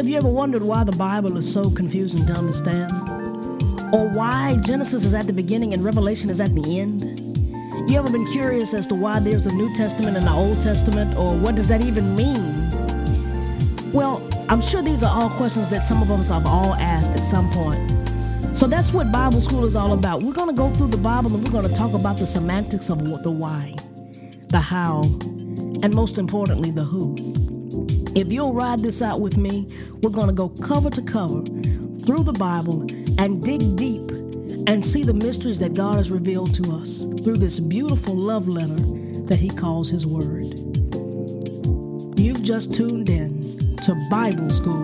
have you ever wondered why the Bible is so confusing to understand? Or why Genesis is at the beginning and Revelation is at the end? You ever been curious as to why there's a New Testament and the Old Testament, or what does that even mean? Well, I'm sure these are all questions that some of us have all asked at some point. So that's what Bible school is all about. We're going to go through the Bible and we're going to talk about the semantics of the why, the how, and most importantly, the who. If you'll ride this out with me, we're going to go cover to cover through the Bible and dig deep and see the mysteries that God has revealed to us through this beautiful love letter that He calls His Word. You've just tuned in to Bible School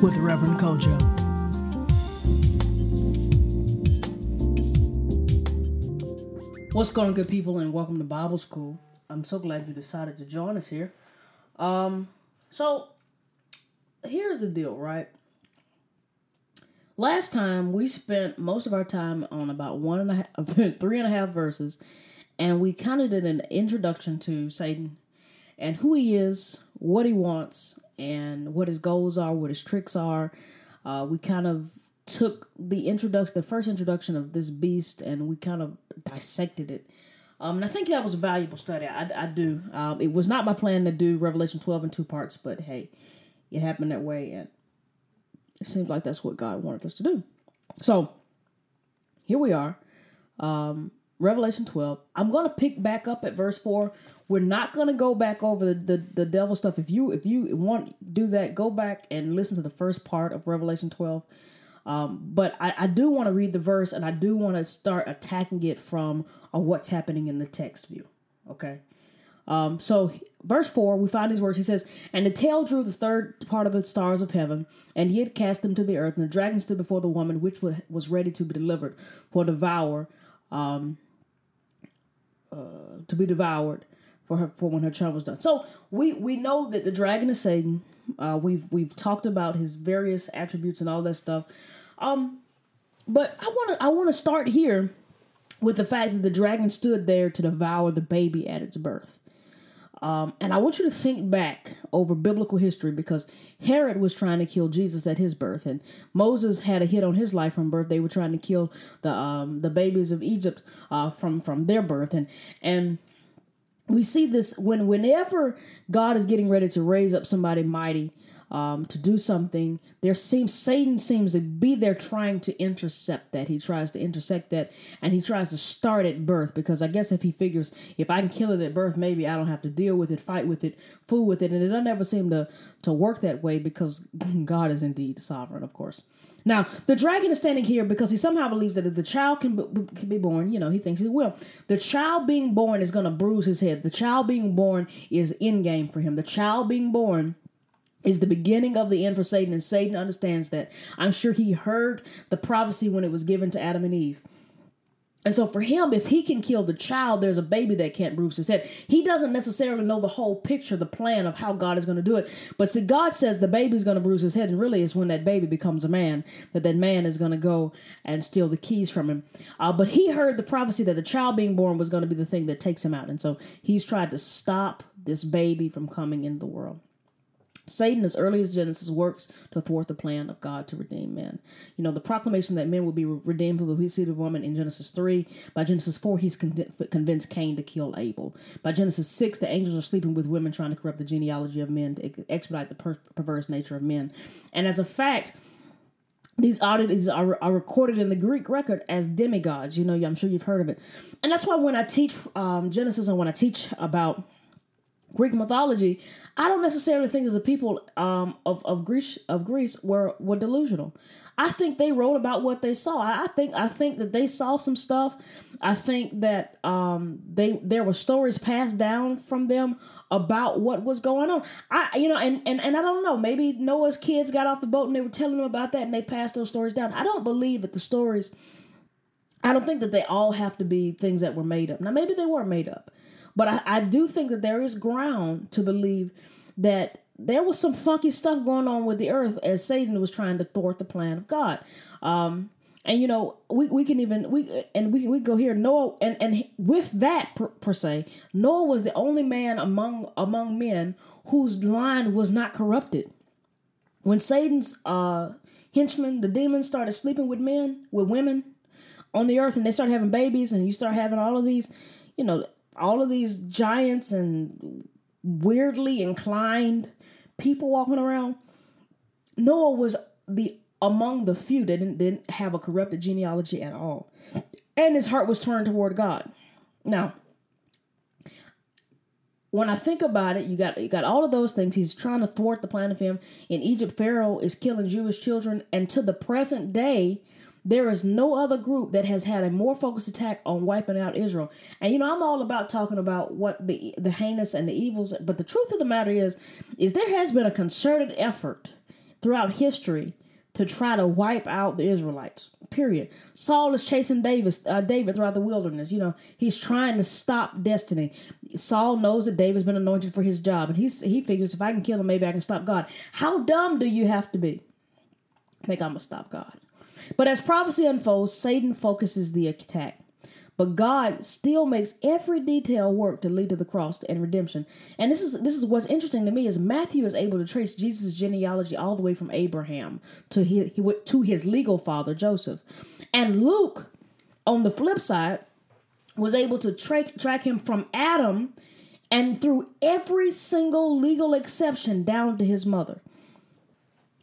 with Reverend Kojo. What's going on, good people, and welcome to Bible School. I'm so glad you decided to join us here. Um, so here's the deal, right? Last time we spent most of our time on about one and a half, three and a half verses, and we kind of did an introduction to Satan and who he is, what he wants, and what his goals are, what his tricks are. Uh, we kind of took the introduction, the first introduction of this beast, and we kind of dissected it. Um, and I think that was a valuable study. I, I do. Um, it was not my plan to do Revelation 12 in two parts, but hey, it happened that way, and it seems like that's what God wanted us to do. So here we are, um, Revelation 12. I'm going to pick back up at verse 4. We're not going to go back over the, the, the devil stuff. If you if you want to do that, go back and listen to the first part of Revelation 12. Um, but I, I do want to read the verse and I do want to start attacking it from a what's happening in the text view. Okay. Um, so, verse 4, we find these words. He says, And the tail drew the third part of the stars of heaven, and he had cast them to the earth. And the dragon stood before the woman, which was ready to be delivered for devour, um, uh, to be devoured for her for when her child was done. So we we know that the dragon is Satan. Uh, we've we've talked about his various attributes and all that stuff. Um, but I want to I want to start here with the fact that the dragon stood there to devour the baby at its birth. Um, and I want you to think back over biblical history because Herod was trying to kill Jesus at his birth, and Moses had a hit on his life from birth. They were trying to kill the um, the babies of Egypt uh, from from their birth, and and we see this when whenever God is getting ready to raise up somebody mighty um, to do something, there seems Satan seems to be there trying to intercept that. He tries to intersect that, and he tries to start at birth because I guess if he figures if I can kill it at birth, maybe I don't have to deal with it, fight with it, fool with it, and it doesn't ever seem to to work that way because God is indeed sovereign, of course. Now, the dragon is standing here because he somehow believes that if the child can be, can be born, you know, he thinks he will. The child being born is going to bruise his head. The child being born is in game for him. The child being born is the beginning of the end for Satan, and Satan understands that. I'm sure he heard the prophecy when it was given to Adam and Eve. And so for him, if he can kill the child, there's a baby that can't bruise his head. He doesn't necessarily know the whole picture, the plan of how God is going to do it. But see, God says the baby's going to bruise his head, and really it's when that baby becomes a man that that man is going to go and steal the keys from him. Uh, but he heard the prophecy that the child being born was going to be the thing that takes him out. And so he's tried to stop this baby from coming into the world. Satan, as early as Genesis, works to thwart the plan of God to redeem men. You know, the proclamation that men will be redeemed through the seed of woman in Genesis 3. By Genesis 4, he's convinced Cain to kill Abel. By Genesis 6, the angels are sleeping with women trying to corrupt the genealogy of men to expedite the per- perverse nature of men. And as a fact, these oddities are, are recorded in the Greek record as demigods. You know, I'm sure you've heard of it. And that's why when I teach um, Genesis and when I teach about Greek mythology, I don't necessarily think that the people um, of of Greece of Greece were were delusional. I think they wrote about what they saw. I, I think I think that they saw some stuff. I think that um, they there were stories passed down from them about what was going on. I you know and, and and I don't know. Maybe Noah's kids got off the boat and they were telling them about that and they passed those stories down. I don't believe that the stories. I don't think that they all have to be things that were made up. Now maybe they were made up. But I, I do think that there is ground to believe that there was some funky stuff going on with the earth as Satan was trying to thwart the plan of God. Um, and you know, we, we can even we and we we go here Noah and and with that per, per se, Noah was the only man among among men whose line was not corrupted. when Satan's uh, henchmen, the demons, started sleeping with men, with women on the earth, and they started having babies, and you start having all of these, you know, all of these giants and weirdly inclined people walking around. Noah was the among the few that didn't, didn't have a corrupted genealogy at all, and his heart was turned toward God. Now, when I think about it, you got you got all of those things. He's trying to thwart the plan of him. In Egypt, Pharaoh is killing Jewish children, and to the present day, there is no other group that has had a more focused attack on wiping out Israel. And you know, I'm all about talking about what the the heinous and the evils, but the truth of the matter is, is there has been a concerted effort throughout history to try to wipe out the Israelites. Period. Saul is chasing David, uh, David throughout the wilderness. You know, he's trying to stop destiny. Saul knows that David's been anointed for his job, and he's he figures if I can kill him, maybe I can stop God. How dumb do you have to be? I think I'm gonna stop God. But as prophecy unfolds, Satan focuses the attack. But God still makes every detail work to lead to the cross and redemption. And this is this is what's interesting to me is Matthew is able to trace Jesus' genealogy all the way from Abraham to his, to his legal father Joseph. And Luke, on the flip side, was able to track track him from Adam and through every single legal exception down to his mother.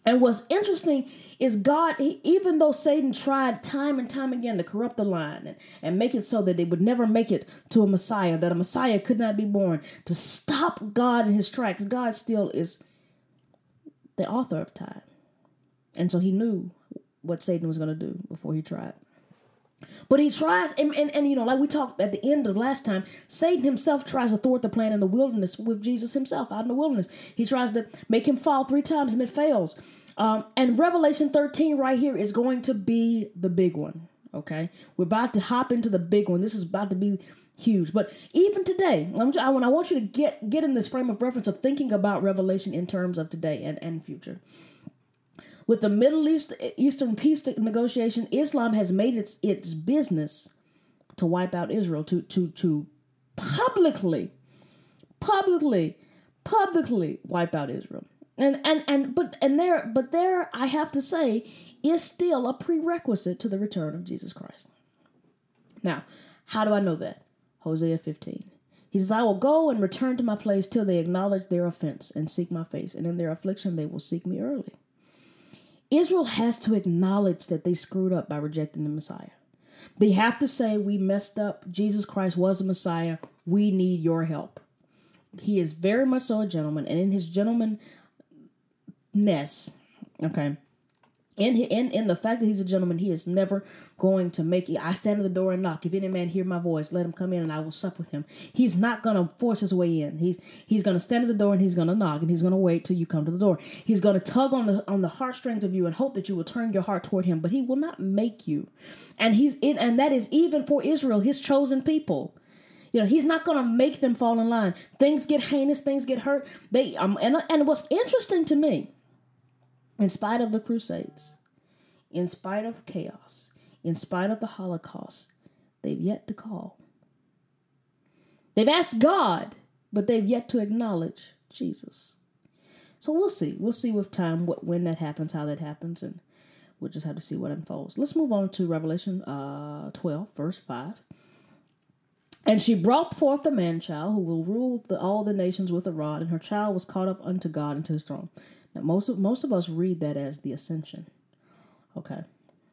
And what's interesting is God, he, even though Satan tried time and time again to corrupt the line and, and make it so that they would never make it to a Messiah, that a Messiah could not be born, to stop God in his tracks, God still is the author of time. And so he knew what Satan was going to do before he tried. But he tries, and, and, and you know, like we talked at the end of last time, Satan himself tries to thwart the plan in the wilderness with Jesus himself out in the wilderness. He tries to make him fall three times and it fails. Um, and Revelation 13 right here is going to be the big one. Okay. We're about to hop into the big one. This is about to be huge. But even today, I'm, I, I want you to get, get in this frame of reference of thinking about Revelation in terms of today and, and future. With the Middle East Eastern peace negotiation, Islam has made its its business to wipe out Israel, to to to publicly, publicly, publicly wipe out Israel. And and and but and there but there I have to say is still a prerequisite to the return of Jesus Christ. Now, how do I know that? Hosea 15. He says, I will go and return to my place till they acknowledge their offense and seek my face, and in their affliction they will seek me early. Israel has to acknowledge that they screwed up by rejecting the Messiah. They have to say, We messed up. Jesus Christ was the Messiah. We need your help. He is very much so a gentleman, and in his gentlemanness, okay, in, in in the fact that he's a gentleman, he is never going to make it. I stand at the door and knock. If any man hear my voice, let him come in, and I will sup with him. He's not going to force his way in. He's he's going to stand at the door and he's going to knock, and he's going to wait till you come to the door. He's going to tug on the on the heartstrings of you and hope that you will turn your heart toward him. But he will not make you. And he's in, and that is even for Israel, his chosen people. You know, he's not going to make them fall in line. Things get heinous, things get hurt. They um and and what's interesting to me in spite of the Crusades, in spite of chaos, in spite of the Holocaust, they've yet to call. They've asked God, but they've yet to acknowledge Jesus. So we'll see. We'll see with time what when that happens, how that happens, and we'll just have to see what unfolds. Let's move on to Revelation uh, 12, verse 5. And she brought forth a man child who will rule the, all the nations with a rod, and her child was caught up unto God into his throne. Now, most of most of us read that as the ascension. Okay,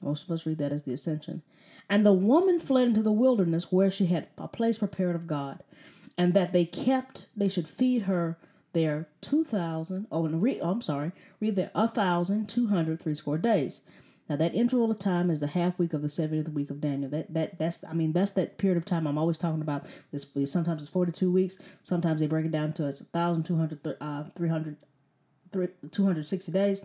most of us read that as the ascension. And the woman fled into the wilderness where she had a place prepared of God, and that they kept they should feed her there two thousand. Oh, and read. Oh, I'm sorry. Read two hundred three score days. Now that interval of time is the half week of the seventieth week of Daniel. That that that's I mean that's that period of time I'm always talking about. This sometimes it's forty two weeks. Sometimes they break it down to it's thousand two hundred uh, three hundred 260 days.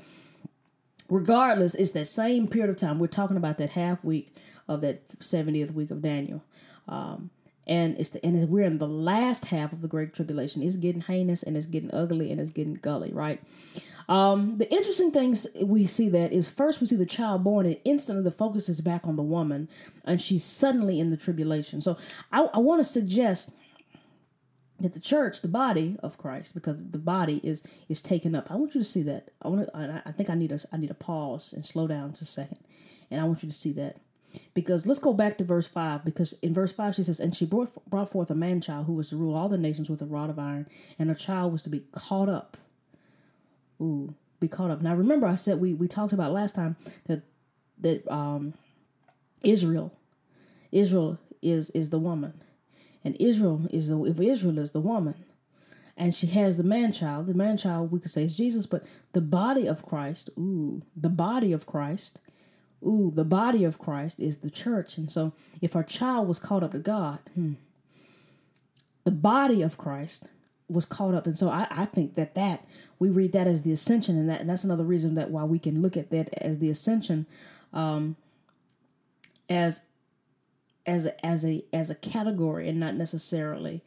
Regardless, it's that same period of time. We're talking about that half week of that 70th week of Daniel. Um, and it's the and we're in the last half of the great tribulation. It's getting heinous and it's getting ugly and it's getting gully, right? Um, the interesting things we see that is first we see the child born and instantly the focus is back on the woman and she's suddenly in the tribulation. So I, I want to suggest that the church, the body of Christ, because the body is is taken up. I want you to see that. I want to. I think I need a. I need a pause and slow down just a second, and I want you to see that because let's go back to verse five. Because in verse five she says, "And she brought brought forth a man child who was to rule all the nations with a rod of iron, and a child was to be caught up." Ooh, be caught up. Now remember, I said we we talked about last time that that um, Israel, Israel is is the woman and Israel is the if Israel is the woman, and she has the man child. The man child we could say is Jesus, but the body of Christ, ooh, the body of Christ, ooh, the body of Christ is the church. And so, if our child was caught up to God, hmm, the body of Christ was caught up, and so I, I think that that we read that as the ascension, and that and that's another reason that why we can look at that as the ascension, um, as as a, as a as a category and not necessarily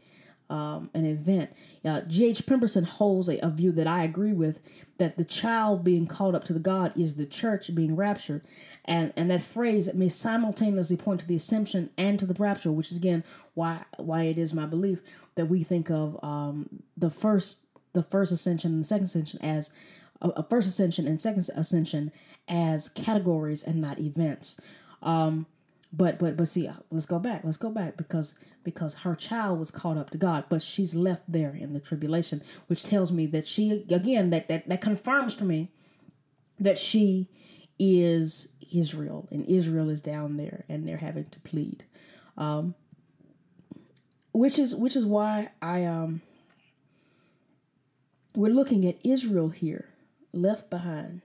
um, an event. Uh, G.H. Pemberton holds a, a, view that I agree with that the child being called up to the God is the church being raptured, and and that phrase may simultaneously point to the ascension and to the rapture, which is again why why it is my belief that we think of um, the first the first ascension and the second ascension as a, a first ascension and second ascension as categories and not events. Um, but but but see, let's go back. Let's go back because because her child was caught up to God, but she's left there in the tribulation, which tells me that she again that that that confirms for me that she is Israel and Israel is down there and they're having to plead. Um which is which is why I um we're looking at Israel here left behind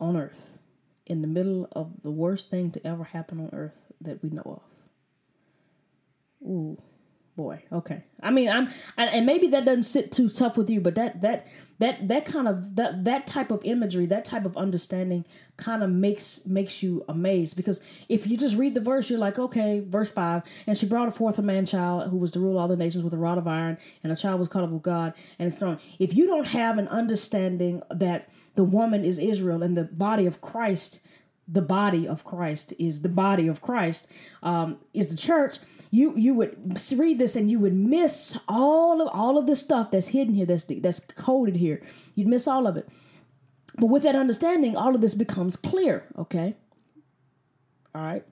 on earth in the middle of the worst thing to ever happen on earth that we know of. Ooh, boy. Okay. I mean, I'm, and maybe that doesn't sit too tough with you, but that that that that kind of that that type of imagery, that type of understanding, kind of makes makes you amazed because if you just read the verse, you're like, okay, verse five, and she brought forth a man child who was to rule all the nations with a rod of iron, and a child was up with God and it's throne. If you don't have an understanding that the woman is Israel and the body of Christ, the body of Christ is the body of Christ, um, is the church. You you would read this and you would miss all of all of the stuff that's hidden here, that's that's coded here. You'd miss all of it. But with that understanding, all of this becomes clear. Okay. All right.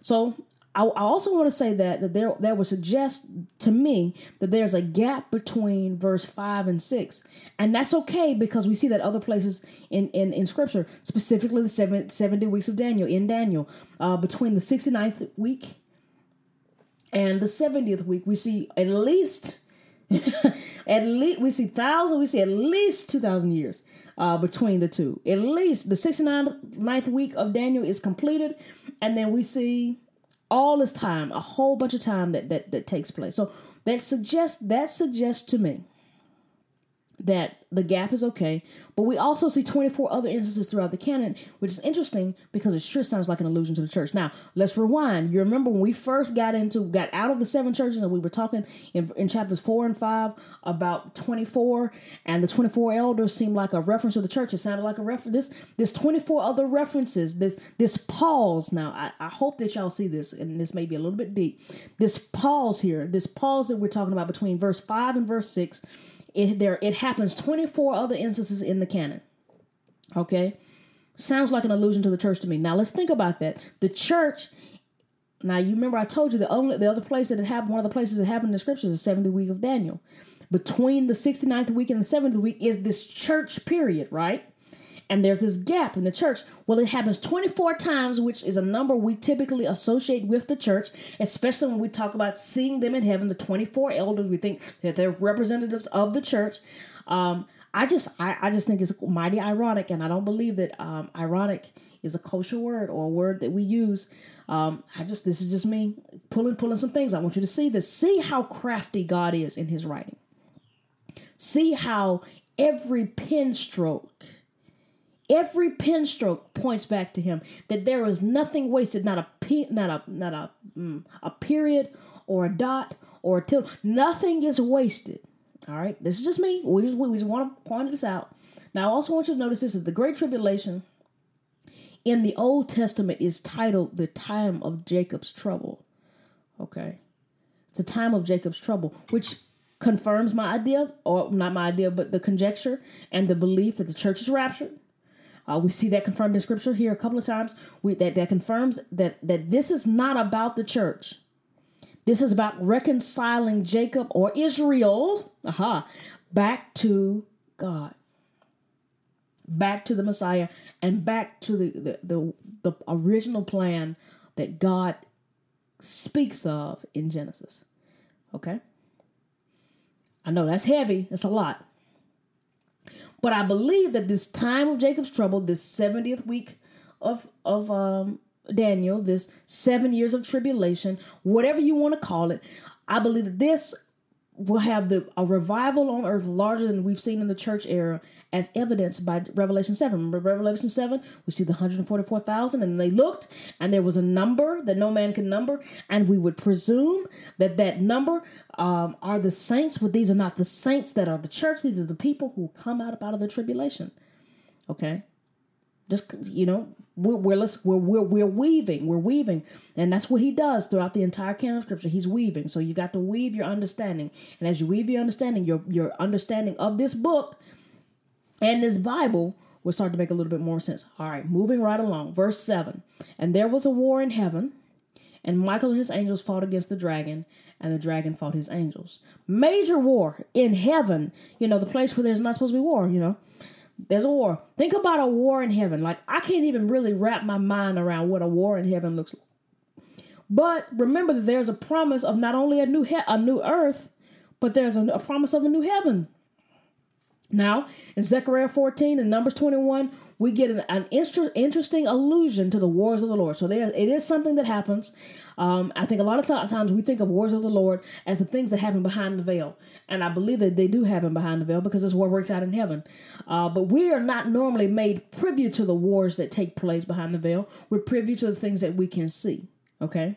So I, I also want to say that that there that would suggest to me that there's a gap between verse five and six, and that's okay because we see that other places in in, in Scripture, specifically the seven, 70 weeks of Daniel in Daniel, uh, between the 69th week and the 70th week, we see at least at least we see thousand, we see at least two thousand years uh, between the two. At least the 69th week of Daniel is completed, and then we see all this time, a whole bunch of time that that that takes place. So that suggests that suggests to me that the gap is okay, but we also see 24 other instances throughout the canon, which is interesting because it sure sounds like an allusion to the church. Now, let's rewind. You remember when we first got into, got out of the seven churches and we were talking in, in chapters four and five about 24 and the 24 elders seemed like a reference to the church. It sounded like a reference. This, this 24 other references, this, this pause. Now, I, I hope that y'all see this and this may be a little bit deep. This pause here, this pause that we're talking about between verse five and verse six it there it happens 24 other instances in the canon. Okay? Sounds like an allusion to the church to me. Now let's think about that. The church now you remember I told you the only the other place that it happened, one of the places that happened in the scriptures is the 70 week of Daniel. Between the 69th week and the 70th week is this church period, right? And there's this gap in the church. Well, it happens 24 times, which is a number we typically associate with the church, especially when we talk about seeing them in heaven, the 24 elders. We think that they're representatives of the church. Um, I just, I, I just think it's mighty ironic, and I don't believe that um, ironic is a kosher word or a word that we use. Um, I just, this is just me pulling, pulling some things. I want you to see this. See how crafty God is in His writing. See how every pen stroke Every pen stroke points back to him that there is nothing wasted, not a p, not a not a mm, a period or a dot or a tilde. Nothing is wasted. All right, this is just me. We just we just want to point this out. Now, I also want you to notice this: is the Great Tribulation in the Old Testament is titled the time of Jacob's trouble. Okay, It's a time of Jacob's trouble, which confirms my idea, or not my idea, but the conjecture and the belief that the church is raptured. Uh, we see that confirmed in scripture here a couple of times. We, that, that confirms that, that this is not about the church. This is about reconciling Jacob or Israel aha, back to God, back to the Messiah, and back to the, the, the, the original plan that God speaks of in Genesis. Okay? I know that's heavy, that's a lot. But I believe that this time of Jacob's trouble, this 70th week of of um Daniel, this 7 years of tribulation, whatever you want to call it, I believe that this will have the a revival on earth larger than we've seen in the church era as evidenced by Revelation 7. Remember Revelation 7? We see the 144,000, and they looked, and there was a number that no man can number, and we would presume that that number um, are the saints, but these are not the saints that are the church. These are the people who come out, out of the tribulation. Okay? Just, you know, we're, we're, we're, we're, weaving, we're weaving. And that's what he does throughout the entire canon of scripture. He's weaving. So you got to weave your understanding. And as you weave your understanding, your, your understanding of this book and this Bible will start to make a little bit more sense. All right, moving right along. Verse 7 And there was a war in heaven, and Michael and his angels fought against the dragon, and the dragon fought his angels. Major war in heaven, you know, the place where there's not supposed to be war, you know. There's a war. Think about a war in heaven. Like, I can't even really wrap my mind around what a war in heaven looks like. But remember that there's a promise of not only a new he- a new earth, but there's a, a promise of a new heaven. Now, in Zechariah 14 and Numbers 21, we get an, an inter- interesting allusion to the wars of the Lord. So there, it is something that happens. Um, I think a lot of t- times we think of wars of the Lord as the things that happen behind the veil. And I believe that they do happen behind the veil because this war works out in heaven. Uh, but we are not normally made privy to the wars that take place behind the veil. We're privy to the things that we can see. Okay?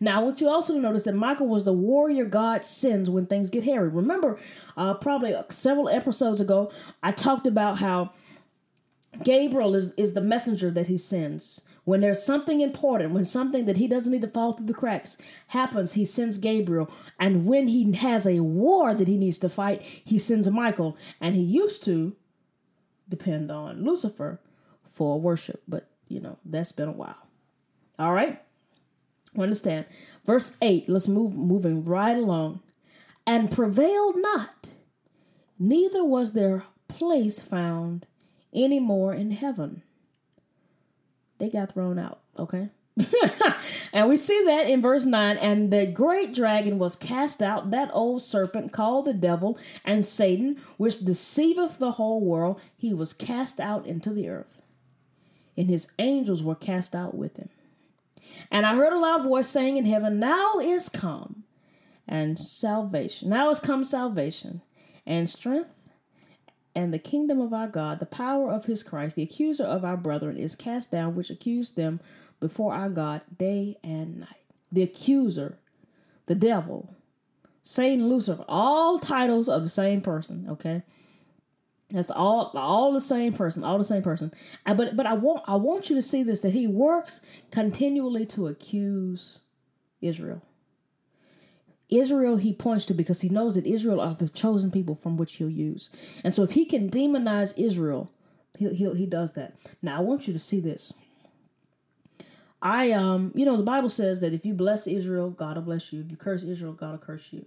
Now, I want you also to notice that Michael was the warrior God sends when things get hairy. Remember, uh, probably several episodes ago, I talked about how Gabriel is, is the messenger that he sends. When there's something important, when something that he doesn't need to fall through the cracks happens, he sends Gabriel. And when he has a war that he needs to fight, he sends Michael. And he used to depend on Lucifer for worship, but you know, that's been a while. All right? Understand. Verse 8, let's move moving right along. And prevailed not, neither was their place found any more in heaven. They got thrown out, okay? and we see that in verse 9 and the great dragon was cast out that old serpent called the devil and satan which deceiveth the whole world he was cast out into the earth and his angels were cast out with him and I heard a loud voice saying in heaven, Now is come and salvation. Now is come salvation and strength and the kingdom of our God, the power of his Christ, the accuser of our brethren is cast down, which accused them before our God day and night. The accuser, the devil, Satan, Lucifer, all titles of the same person, okay? That's all all the same person, all the same person. I, but but I want I want you to see this that he works continually to accuse Israel. Israel he points to because he knows that Israel are the chosen people from which he'll use. And so if he can demonize Israel, he he he does that. Now I want you to see this. I um you know the Bible says that if you bless Israel, God will bless you. If you curse Israel, God will curse you.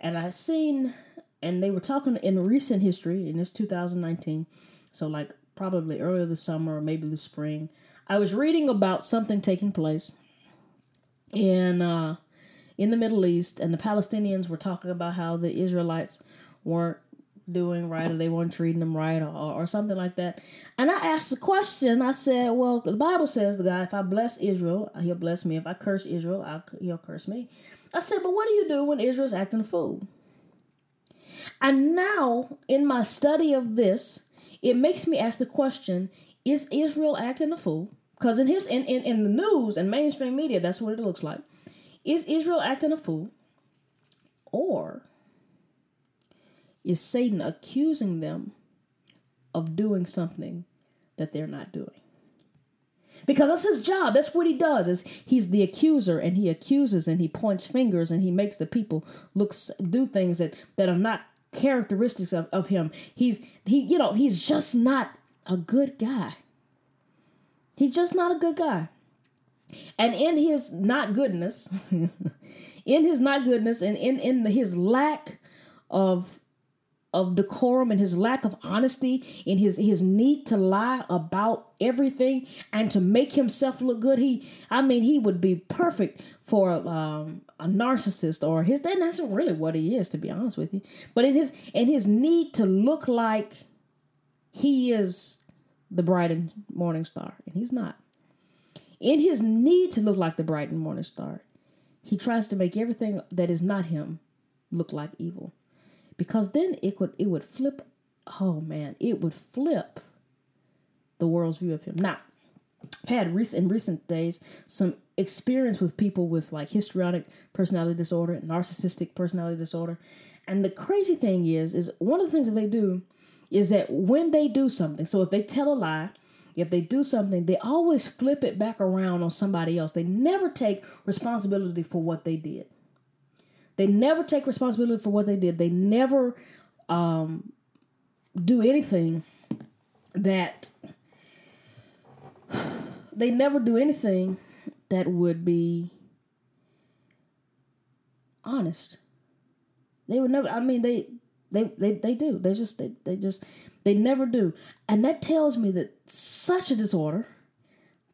And I've seen and they were talking in recent history, in this 2019, so like probably earlier this summer or maybe the spring. I was reading about something taking place in uh, in the Middle East, and the Palestinians were talking about how the Israelites weren't doing right or they weren't treating them right or, or, something like that. And I asked the question, I said, well, the Bible says the guy, if I bless Israel, he'll bless me. If I curse Israel, I'll, he'll curse me. I said, but what do you do when Israel's acting a fool? And now, in my study of this, it makes me ask the question is Israel acting a fool? Because in his in, in, in the news and mainstream media, that's what it looks like. Is Israel acting a fool? Or is Satan accusing them of doing something that they're not doing? because that's his job. That's what he does. Is he's the accuser, and he accuses, and he points fingers, and he makes the people look do things that that are not characteristics of, of him. He's he you know he's just not a good guy. He's just not a good guy. And in his not goodness, in his not goodness, and in in his lack of of decorum and his lack of honesty in his his need to lie about everything and to make himself look good. He i mean he would be perfect for um, a narcissist or his that's really what he is to be honest with you. But in his in his need to look like he is the bright and morning star and he's not. In his need to look like the bright and morning star he tries to make everything that is not him look like evil because then it could it would flip oh man it would flip the world's view of him. Now I've had recent in recent days some experience with people with like histrionic personality disorder narcissistic personality disorder. And the crazy thing is is one of the things that they do is that when they do something so if they tell a lie if they do something they always flip it back around on somebody else. They never take responsibility for what they did they never take responsibility for what they did. They never um, do anything that they never do anything that would be honest. They would never. I mean, they they they they do. They just they they just they never do, and that tells me that such a disorder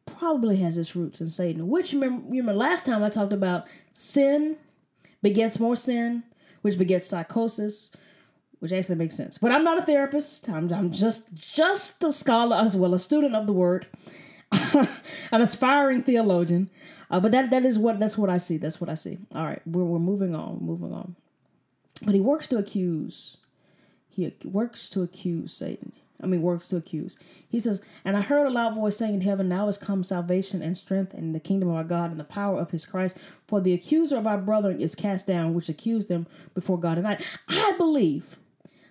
probably has its roots in Satan. Which remember, remember last time I talked about sin begets more sin, which begets psychosis, which actually makes sense. But I'm not a therapist. I'm, I'm just just a scholar as well, a student of the word, an aspiring theologian. Uh, but that that is what that's what I see. That's what I see. All right, we're we're moving on, moving on. But he works to accuse. He works to accuse Satan. I mean, works to accuse. He says, And I heard a loud voice saying in heaven, Now is come salvation and strength and the kingdom of our God and the power of his Christ. For the accuser of our brethren is cast down, which accused them before God and I. I believe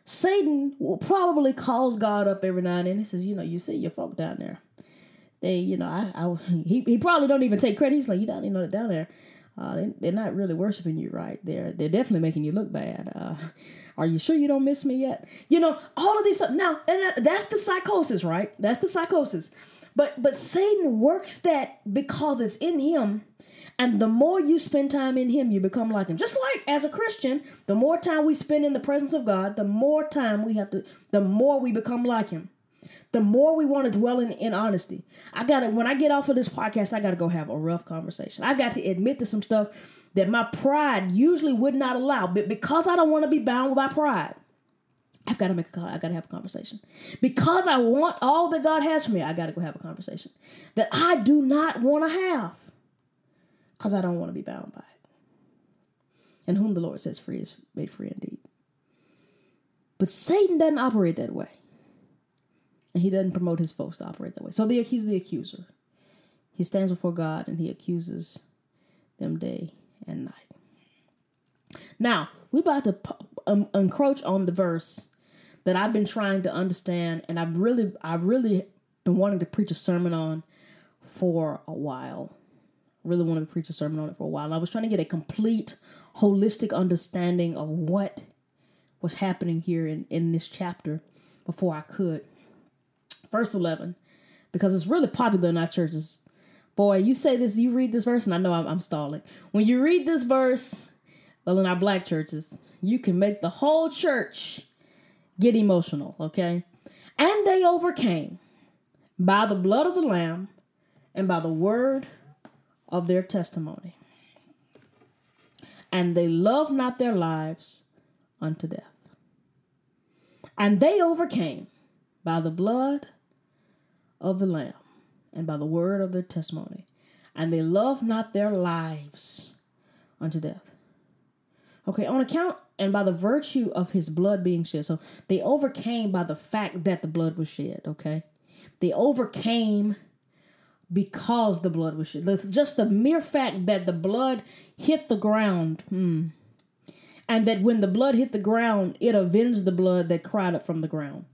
Satan will probably calls God up every now and then. He says, You know, you see your folk down there. They, you know, I, I he, he probably don't even take credit. He's like, You don't even know that down there. Uh, they, they're not really worshiping you right. They're they're definitely making you look bad. Uh, are you sure you don't miss me yet? You know, all of these stuff. Now, and that's the psychosis, right? That's the psychosis. But but Satan works that because it's in him. And the more you spend time in Him, you become like Him. Just like as a Christian, the more time we spend in the presence of God, the more time we have to, the more we become like Him. The more we want to dwell in, in honesty. I got to, when I get off of this podcast, I got to go have a rough conversation. I got to admit to some stuff that my pride usually would not allow. But because I don't want to be bound by pride, I've got to make a call. I got to have a conversation. Because I want all that God has for me, I got to go have a conversation that I do not want to have. Because I don't want to be bound by it. And whom the Lord says free is made free indeed. But Satan doesn't operate that way. And he doesn't promote his folks to operate that way. So the, he's the accuser. He stands before God and he accuses them day and night. Now, we're about to um, encroach on the verse that I've been trying to understand, and I've really, I've really been wanting to preach a sermon on for a while. Really wanted to preach a sermon on it for a while. And I was trying to get a complete, holistic understanding of what was happening here in, in this chapter before I could. Verse 11, because it's really popular in our churches Boy, you say this, you read this verse, and I know I'm, I'm stalling. When you read this verse, well, in our black churches, you can make the whole church get emotional, okay? And they overcame by the blood of the Lamb and by the word of their testimony. And they loved not their lives unto death. And they overcame by the blood of the Lamb and by the word of their testimony, and they love not their lives unto death. Okay, on account and by the virtue of his blood being shed. So they overcame by the fact that the blood was shed, okay? They overcame because the blood was shed. Just the mere fact that the blood hit the ground, hmm, and that when the blood hit the ground, it avenged the blood that cried up from the ground.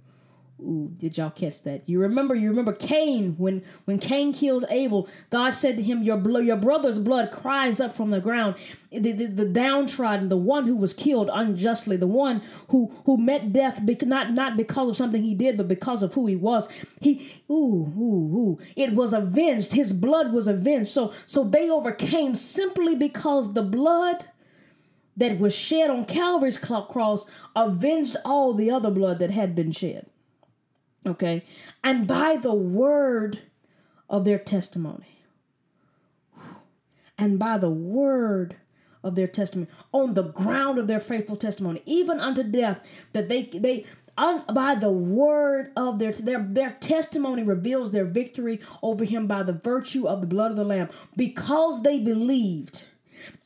Ooh, did y'all catch that? You remember? You remember Cain when when Cain killed Abel? God said to him, "Your blood, your brother's blood cries up from the ground." The, the, the downtrodden, the one who was killed unjustly, the one who who met death not not because of something he did, but because of who he was. He ooh ooh ooh. It was avenged. His blood was avenged. So so they overcame simply because the blood that was shed on Calvary's cross avenged all the other blood that had been shed. Okay. And by the word of their testimony. And by the word of their testimony, on the ground of their faithful testimony, even unto death, that they they un, by the word of their their their testimony reveals their victory over him by the virtue of the blood of the lamb, because they believed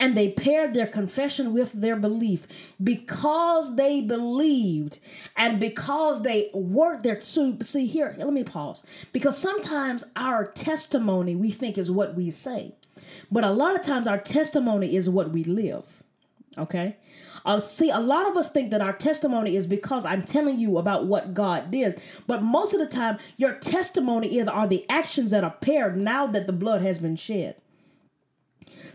and they paired their confession with their belief because they believed and because they worked their so see here let me pause because sometimes our testimony we think is what we say but a lot of times our testimony is what we live okay uh, see, a lot of us think that our testimony is because I'm telling you about what God did. But most of the time, your testimony is, are the actions that are paired now that the blood has been shed.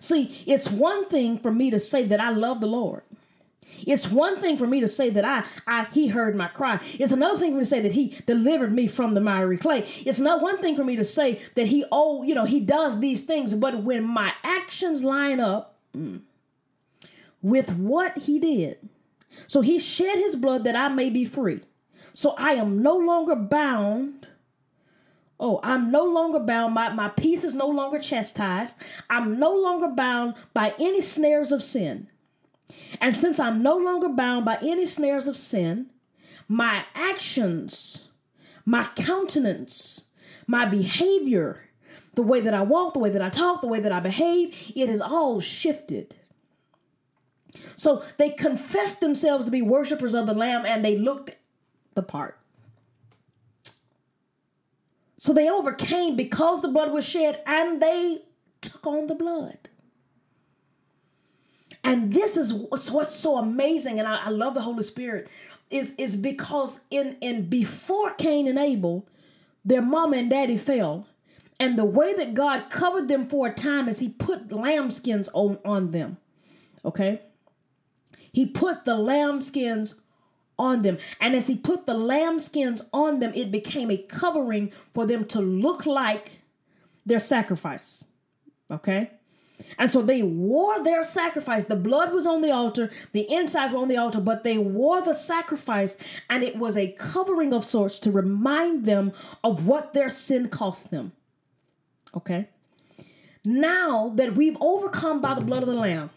See, it's one thing for me to say that I love the Lord. It's one thing for me to say that I, I he heard my cry. It's another thing for me to say that he delivered me from the miry clay. It's not one thing for me to say that he oh, you know, he does these things, but when my actions line up mm, with what he did. So he shed his blood that I may be free. So I am no longer bound Oh, I'm no longer bound. My, my peace is no longer chastised. I'm no longer bound by any snares of sin. And since I'm no longer bound by any snares of sin, my actions, my countenance, my behavior, the way that I walk, the way that I talk, the way that I behave, it is all shifted. So they confessed themselves to be worshipers of the Lamb and they looked the part. So they overcame because the blood was shed and they took on the blood. And this is what's, so amazing, and I, I love the Holy Spirit, is, is because in, in before Cain and Abel, their mama and daddy fell. And the way that God covered them for a time is he put lambskins on, on them. Okay? He put the lambskins on them. And as he put the lambskins on them, it became a covering for them to look like their sacrifice. Okay? And so they wore their sacrifice. The blood was on the altar, the insides were on the altar, but they wore the sacrifice, and it was a covering of sorts to remind them of what their sin cost them. Okay? Now that we've overcome by the blood of the Lamb,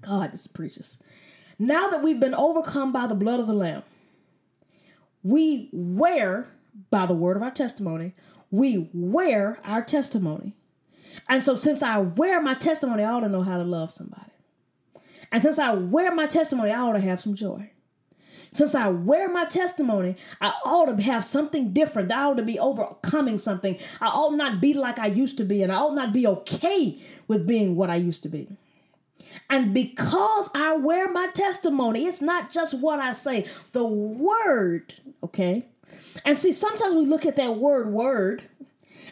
God, this preaches. Now that we've been overcome by the blood of the Lamb, we wear, by the word of our testimony, we wear our testimony. And so, since I wear my testimony, I ought to know how to love somebody. And since I wear my testimony, I ought to have some joy. Since I wear my testimony, I ought to have something different. I ought to be overcoming something. I ought not be like I used to be, and I ought not be okay with being what I used to be. And because I wear my testimony, it's not just what I say, the word, okay? And see, sometimes we look at that word, word,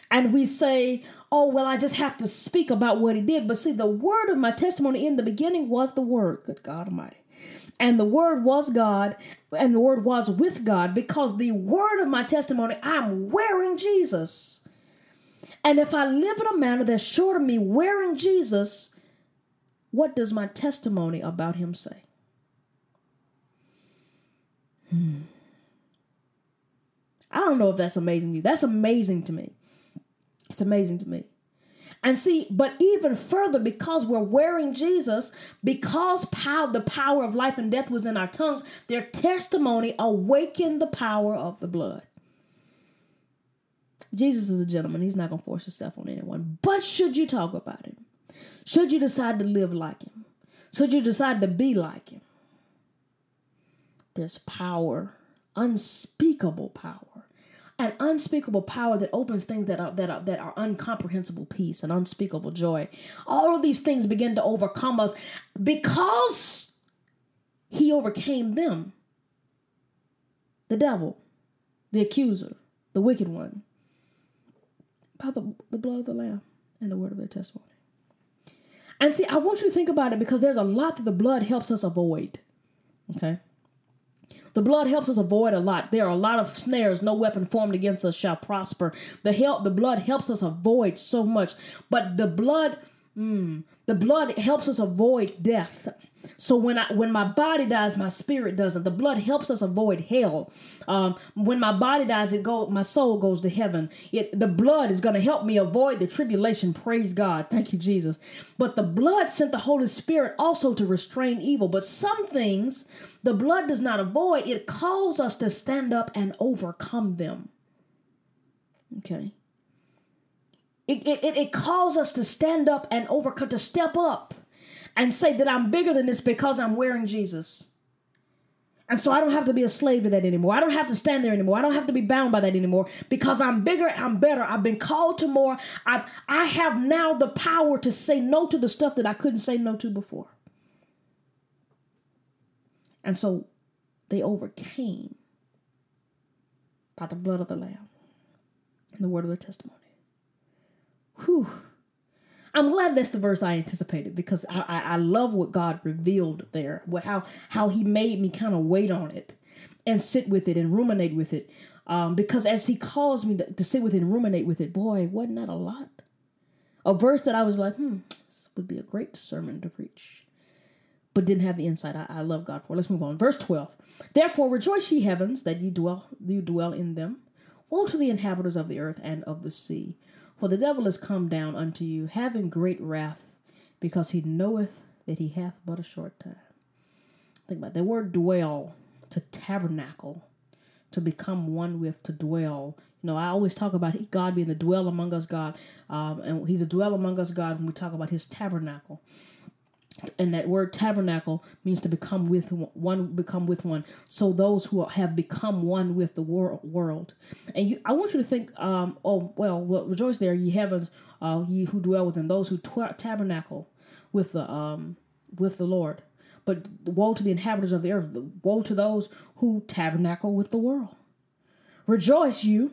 and we say, oh, well, I just have to speak about what he did. But see, the word of my testimony in the beginning was the word, good God Almighty. And the word was God, and the word was with God, because the word of my testimony, I'm wearing Jesus. And if I live in a manner that's short of me wearing Jesus, what does my testimony about him say? Hmm. I don't know if that's amazing to you. That's amazing to me. It's amazing to me. And see, but even further, because we're wearing Jesus, because the power of life and death was in our tongues, their testimony awakened the power of the blood. Jesus is a gentleman. He's not going to force himself on anyone. But should you talk about him? Should you decide to live like him, should you decide to be like him, there's power, unspeakable power, an unspeakable power that opens things that are that are that are uncomprehensible peace and unspeakable joy. All of these things begin to overcome us because he overcame them, the devil. the accuser, the wicked one, by the, the blood of the Lamb and the word of their testimony. And see, I want you to think about it because there's a lot that the blood helps us avoid. Okay? The blood helps us avoid a lot. There are a lot of snares. No weapon formed against us shall prosper. The help, the blood helps us avoid so much. But the blood, mm, the blood helps us avoid death. So when I when my body dies, my spirit doesn't. The blood helps us avoid hell. Um, when my body dies, it go my soul goes to heaven. It the blood is going to help me avoid the tribulation. Praise God, thank you Jesus. But the blood sent the Holy Spirit also to restrain evil. But some things the blood does not avoid. It calls us to stand up and overcome them. Okay. It, it, it calls us to stand up and overcome, to step up and say that I'm bigger than this because I'm wearing Jesus. And so I don't have to be a slave to that anymore. I don't have to stand there anymore. I don't have to be bound by that anymore because I'm bigger, I'm better. I've been called to more. I I have now the power to say no to the stuff that I couldn't say no to before. And so they overcame by the blood of the lamb and the word of their testimony. Whew. I'm glad that's the verse I anticipated because I, I, I love what God revealed there, how how He made me kind of wait on it and sit with it and ruminate with it. Um, because as He calls me to, to sit with it and ruminate with it, boy, wasn't that a lot? A verse that I was like, hmm, this would be a great sermon to preach, but didn't have the insight I, I love God for. Let's move on. Verse 12. Therefore rejoice ye heavens that ye dwell you dwell in them. Woe to the inhabitants of the earth and of the sea for the devil is come down unto you, having great wrath, because he knoweth that he hath but a short time. Think about that word dwell, to tabernacle, to become one with, to dwell. You know, I always talk about God being the dwell among us, God, um, and He's a dwell among us, God, when we talk about His tabernacle and that word tabernacle means to become with one become with one. So those who have become one with the world. And you, i want you to think um, oh well, well rejoice there ye heavens uh, ye who dwell within those who tw- tabernacle with the um, with the lord. But woe to the inhabitants of the earth woe to those who tabernacle with the world. Rejoice you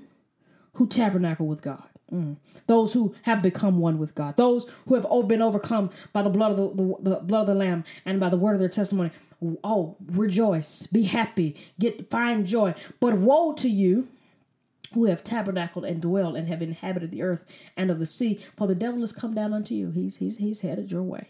who tabernacle with god Mm. Those who have become one with God, those who have been overcome by the blood of the, the, the, blood of the Lamb and by the word of their testimony. Oh, rejoice, be happy, get find joy. But woe to you who have tabernacled and dwelled and have inhabited the earth and of the sea, for the devil has come down unto you. He's he's he's headed your way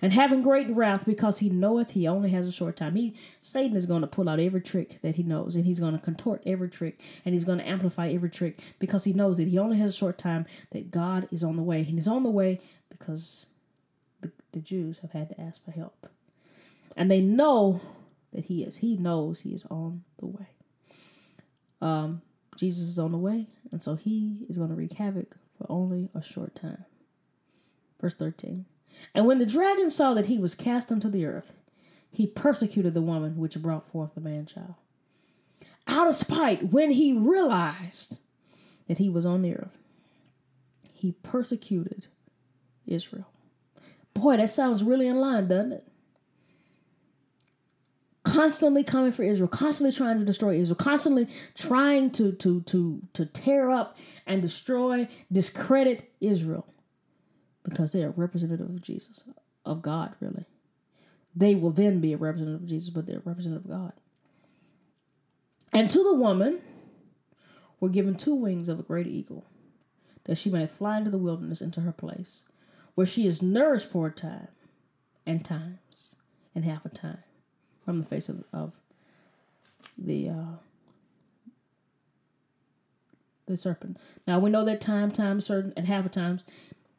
and having great wrath because he knoweth he only has a short time. He Satan is going to pull out every trick that he knows, and he's going to contort every trick, and he's going to amplify every trick because he knows that he only has a short time. That God is on the way, and he's on the way because the, the Jews have had to ask for help, and they know that he is. He knows he is on the way. Um, Jesus is on the way, and so he is going to wreak havoc for only a short time. Verse 13. And when the dragon saw that he was cast unto the earth, he persecuted the woman which brought forth the man child. Out of spite, when he realized that he was on the earth, he persecuted Israel. Boy, that sounds really in line, doesn't it? Constantly coming for Israel, constantly trying to destroy Israel, constantly trying to to to to tear up and destroy, discredit Israel because they are representative of Jesus, of God, really. They will then be a representative of Jesus, but they're representative of God. And to the woman were given two wings of a great eagle, that she may fly into the wilderness into her place, where she is nourished for a time, and times, and half a time, from the face of, of the uh, the serpent. Now we know that time, time certain, and half a times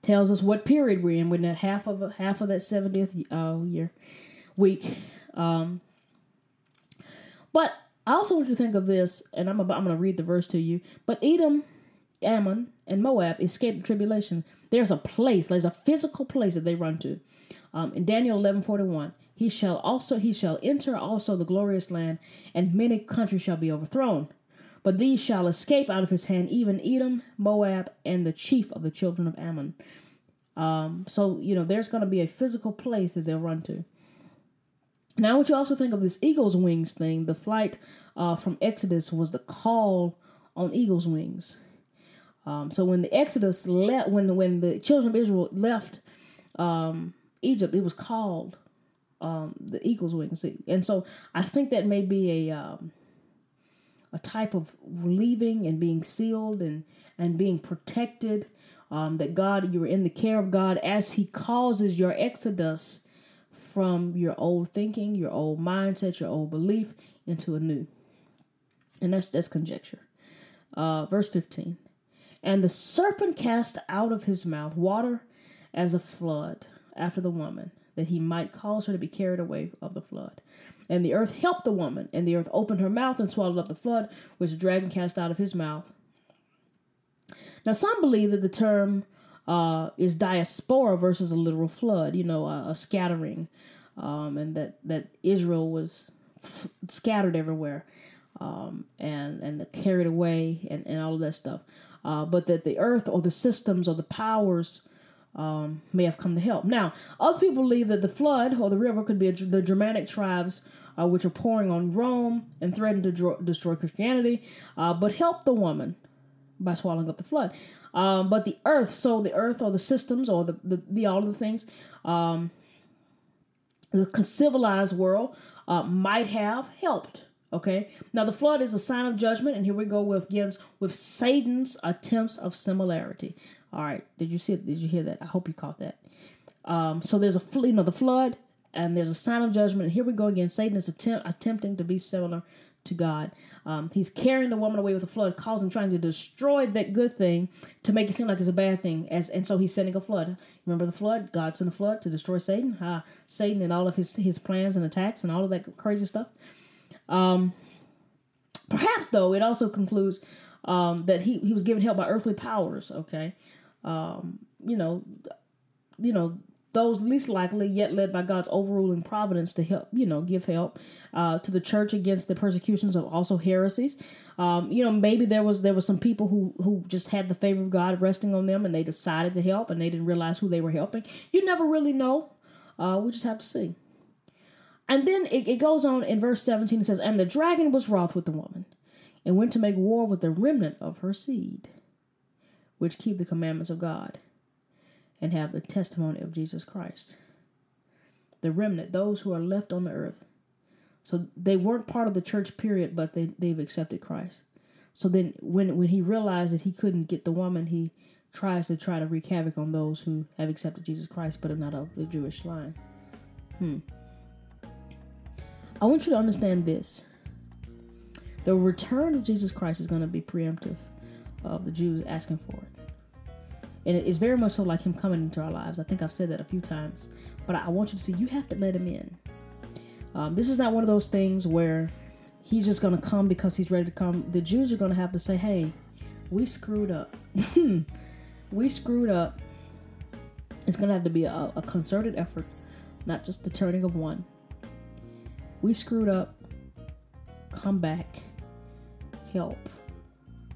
tells us what period we're in. We're in that half of half of that seventieth uh, year week. Um, but I also want you to think of this, and I'm about, I'm going to read the verse to you. But Edom, Ammon, and Moab escaped the tribulation. There's a place, there's a physical place that they run to. Um, in Daniel eleven forty one, he shall also he shall enter also the glorious land, and many countries shall be overthrown. But these shall escape out of his hand, even Edom, Moab, and the chief of the children of Ammon. Um, so, you know, there's going to be a physical place that they'll run to. Now, I want you also think of this eagle's wings thing, the flight uh, from Exodus was the call on eagle's wings. Um, so when the Exodus left, when when the children of Israel left um, Egypt, it was called um, the eagle's wings, and so I think that may be a um, a type of leaving and being sealed and and being protected. Um, that God, you are in the care of God as He causes your exodus from your old thinking, your old mindset, your old belief into a new. And that's that's conjecture. Uh, verse 15. And the serpent cast out of his mouth water as a flood after the woman, that he might cause her to be carried away of the flood. And the earth helped the woman, and the earth opened her mouth and swallowed up the flood, which the dragon cast out of his mouth. Now, some believe that the term uh, is diaspora versus a literal flood, you know, a, a scattering, um, and that, that Israel was f- scattered everywhere um, and, and carried away and, and all of that stuff. Uh, but that the earth or the systems or the powers um, may have come to help. Now, other people believe that the flood or the river could be a, the Germanic tribes uh, which are pouring on Rome and threaten to dro- destroy Christianity, uh, but help the woman by swallowing up the flood. Um, but the earth, so the earth or the systems or the, the, the all of the things, um, the civilized world uh, might have helped. Okay. Now the flood is a sign of judgment, and here we go with again with Satan's attempts of similarity. All right. Did you see it? Did you hear that? I hope you caught that. Um, so there's a you know the flood and there's a sign of judgment. And here we go again. Satan is attempt, attempting to be similar to God. Um, he's carrying the woman away with a flood, causing trying to destroy that good thing to make it seem like it's a bad thing. As and so he's sending a flood. Remember the flood? God sent a flood to destroy Satan. Uh, Satan and all of his his plans and attacks and all of that crazy stuff. Um, perhaps though it also concludes um, that he he was given help by earthly powers. Okay, um, you know, you know those least likely, yet led by God's overruling providence to help, you know, give help uh, to the church against the persecutions of also heresies. Um, you know, maybe there was there was some people who who just had the favor of God resting on them, and they decided to help, and they didn't realize who they were helping. You never really know. Uh, we just have to see. And then it, it goes on in verse 17. It says, "And the dragon was wroth with the woman, and went to make war with the remnant of her seed, which keep the commandments of God." And have the testimony of Jesus Christ. The remnant, those who are left on the earth. So they weren't part of the church period, but they, they've accepted Christ. So then when when he realized that he couldn't get the woman, he tries to try to wreak havoc on those who have accepted Jesus Christ but are not of the Jewish line. Hmm. I want you to understand this. The return of Jesus Christ is going to be preemptive of the Jews asking for it. And it's very much so like him coming into our lives. I think I've said that a few times. But I want you to see you have to let him in. Um, this is not one of those things where he's just going to come because he's ready to come. The Jews are going to have to say, hey, we screwed up. we screwed up. It's going to have to be a, a concerted effort, not just the turning of one. We screwed up. Come back. Help.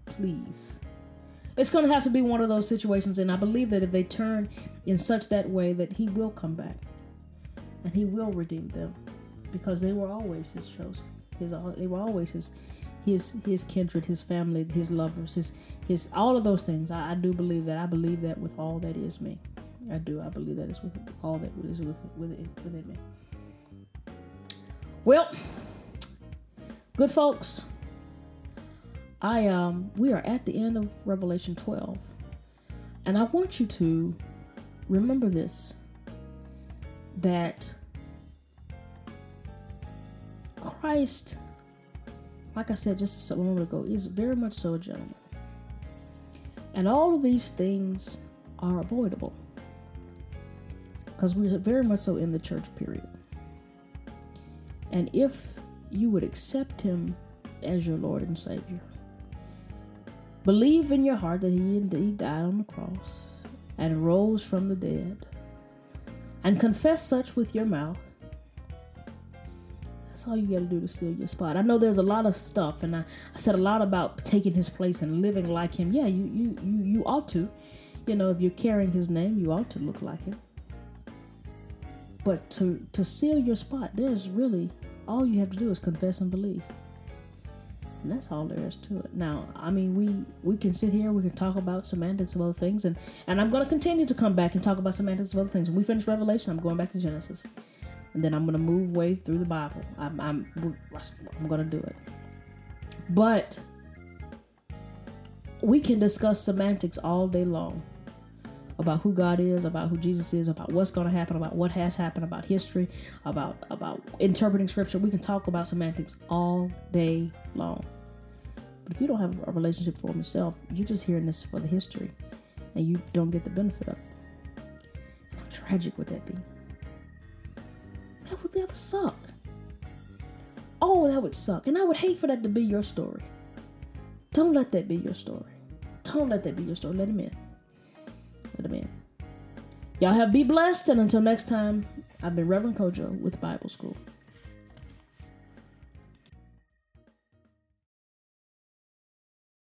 Please it's going to have to be one of those situations and i believe that if they turn in such that way that he will come back and he will redeem them because they were always his chosen his they were always his his his kindred his family his lovers his his all of those things. I, I do believe that. I believe that with all that is me. I do. I believe that is with all that is with, within, within me. Well good folks I um we are at the end of Revelation 12. And I want you to remember this that Christ, like I said just a moment ago, is very much so a gentleman. And all of these things are avoidable because we're very much so in the church period. And if you would accept him as your Lord and Savior, Believe in your heart that he indeed died on the cross and rose from the dead, and confess such with your mouth. That's all you got to do to seal your spot. I know there's a lot of stuff, and I, I said a lot about taking his place and living like him. Yeah, you, you, you, you ought to. You know, if you're carrying his name, you ought to look like him. But to, to seal your spot, there's really all you have to do is confess and believe. And that's all there is to it. Now, I mean, we we can sit here, we can talk about semantics of other things, and and I'm going to continue to come back and talk about semantics of other things. When we finish Revelation, I'm going back to Genesis, and then I'm going to move way through the Bible. I'm I'm I'm going to do it. But we can discuss semantics all day long about who God is, about who Jesus is, about what's going to happen, about what has happened, about history, about about interpreting scripture. We can talk about semantics all day long. But if you don't have a relationship for yourself, you're just hearing this for the history, and you don't get the benefit of it. How tragic would that be? That would be. that would suck. Oh, that would suck, and I would hate for that to be your story. Don't let that be your story. Don't let that be your story. Let him in. Let him in. Y'all have be blessed, and until next time, I've been Reverend Kojo with Bible School.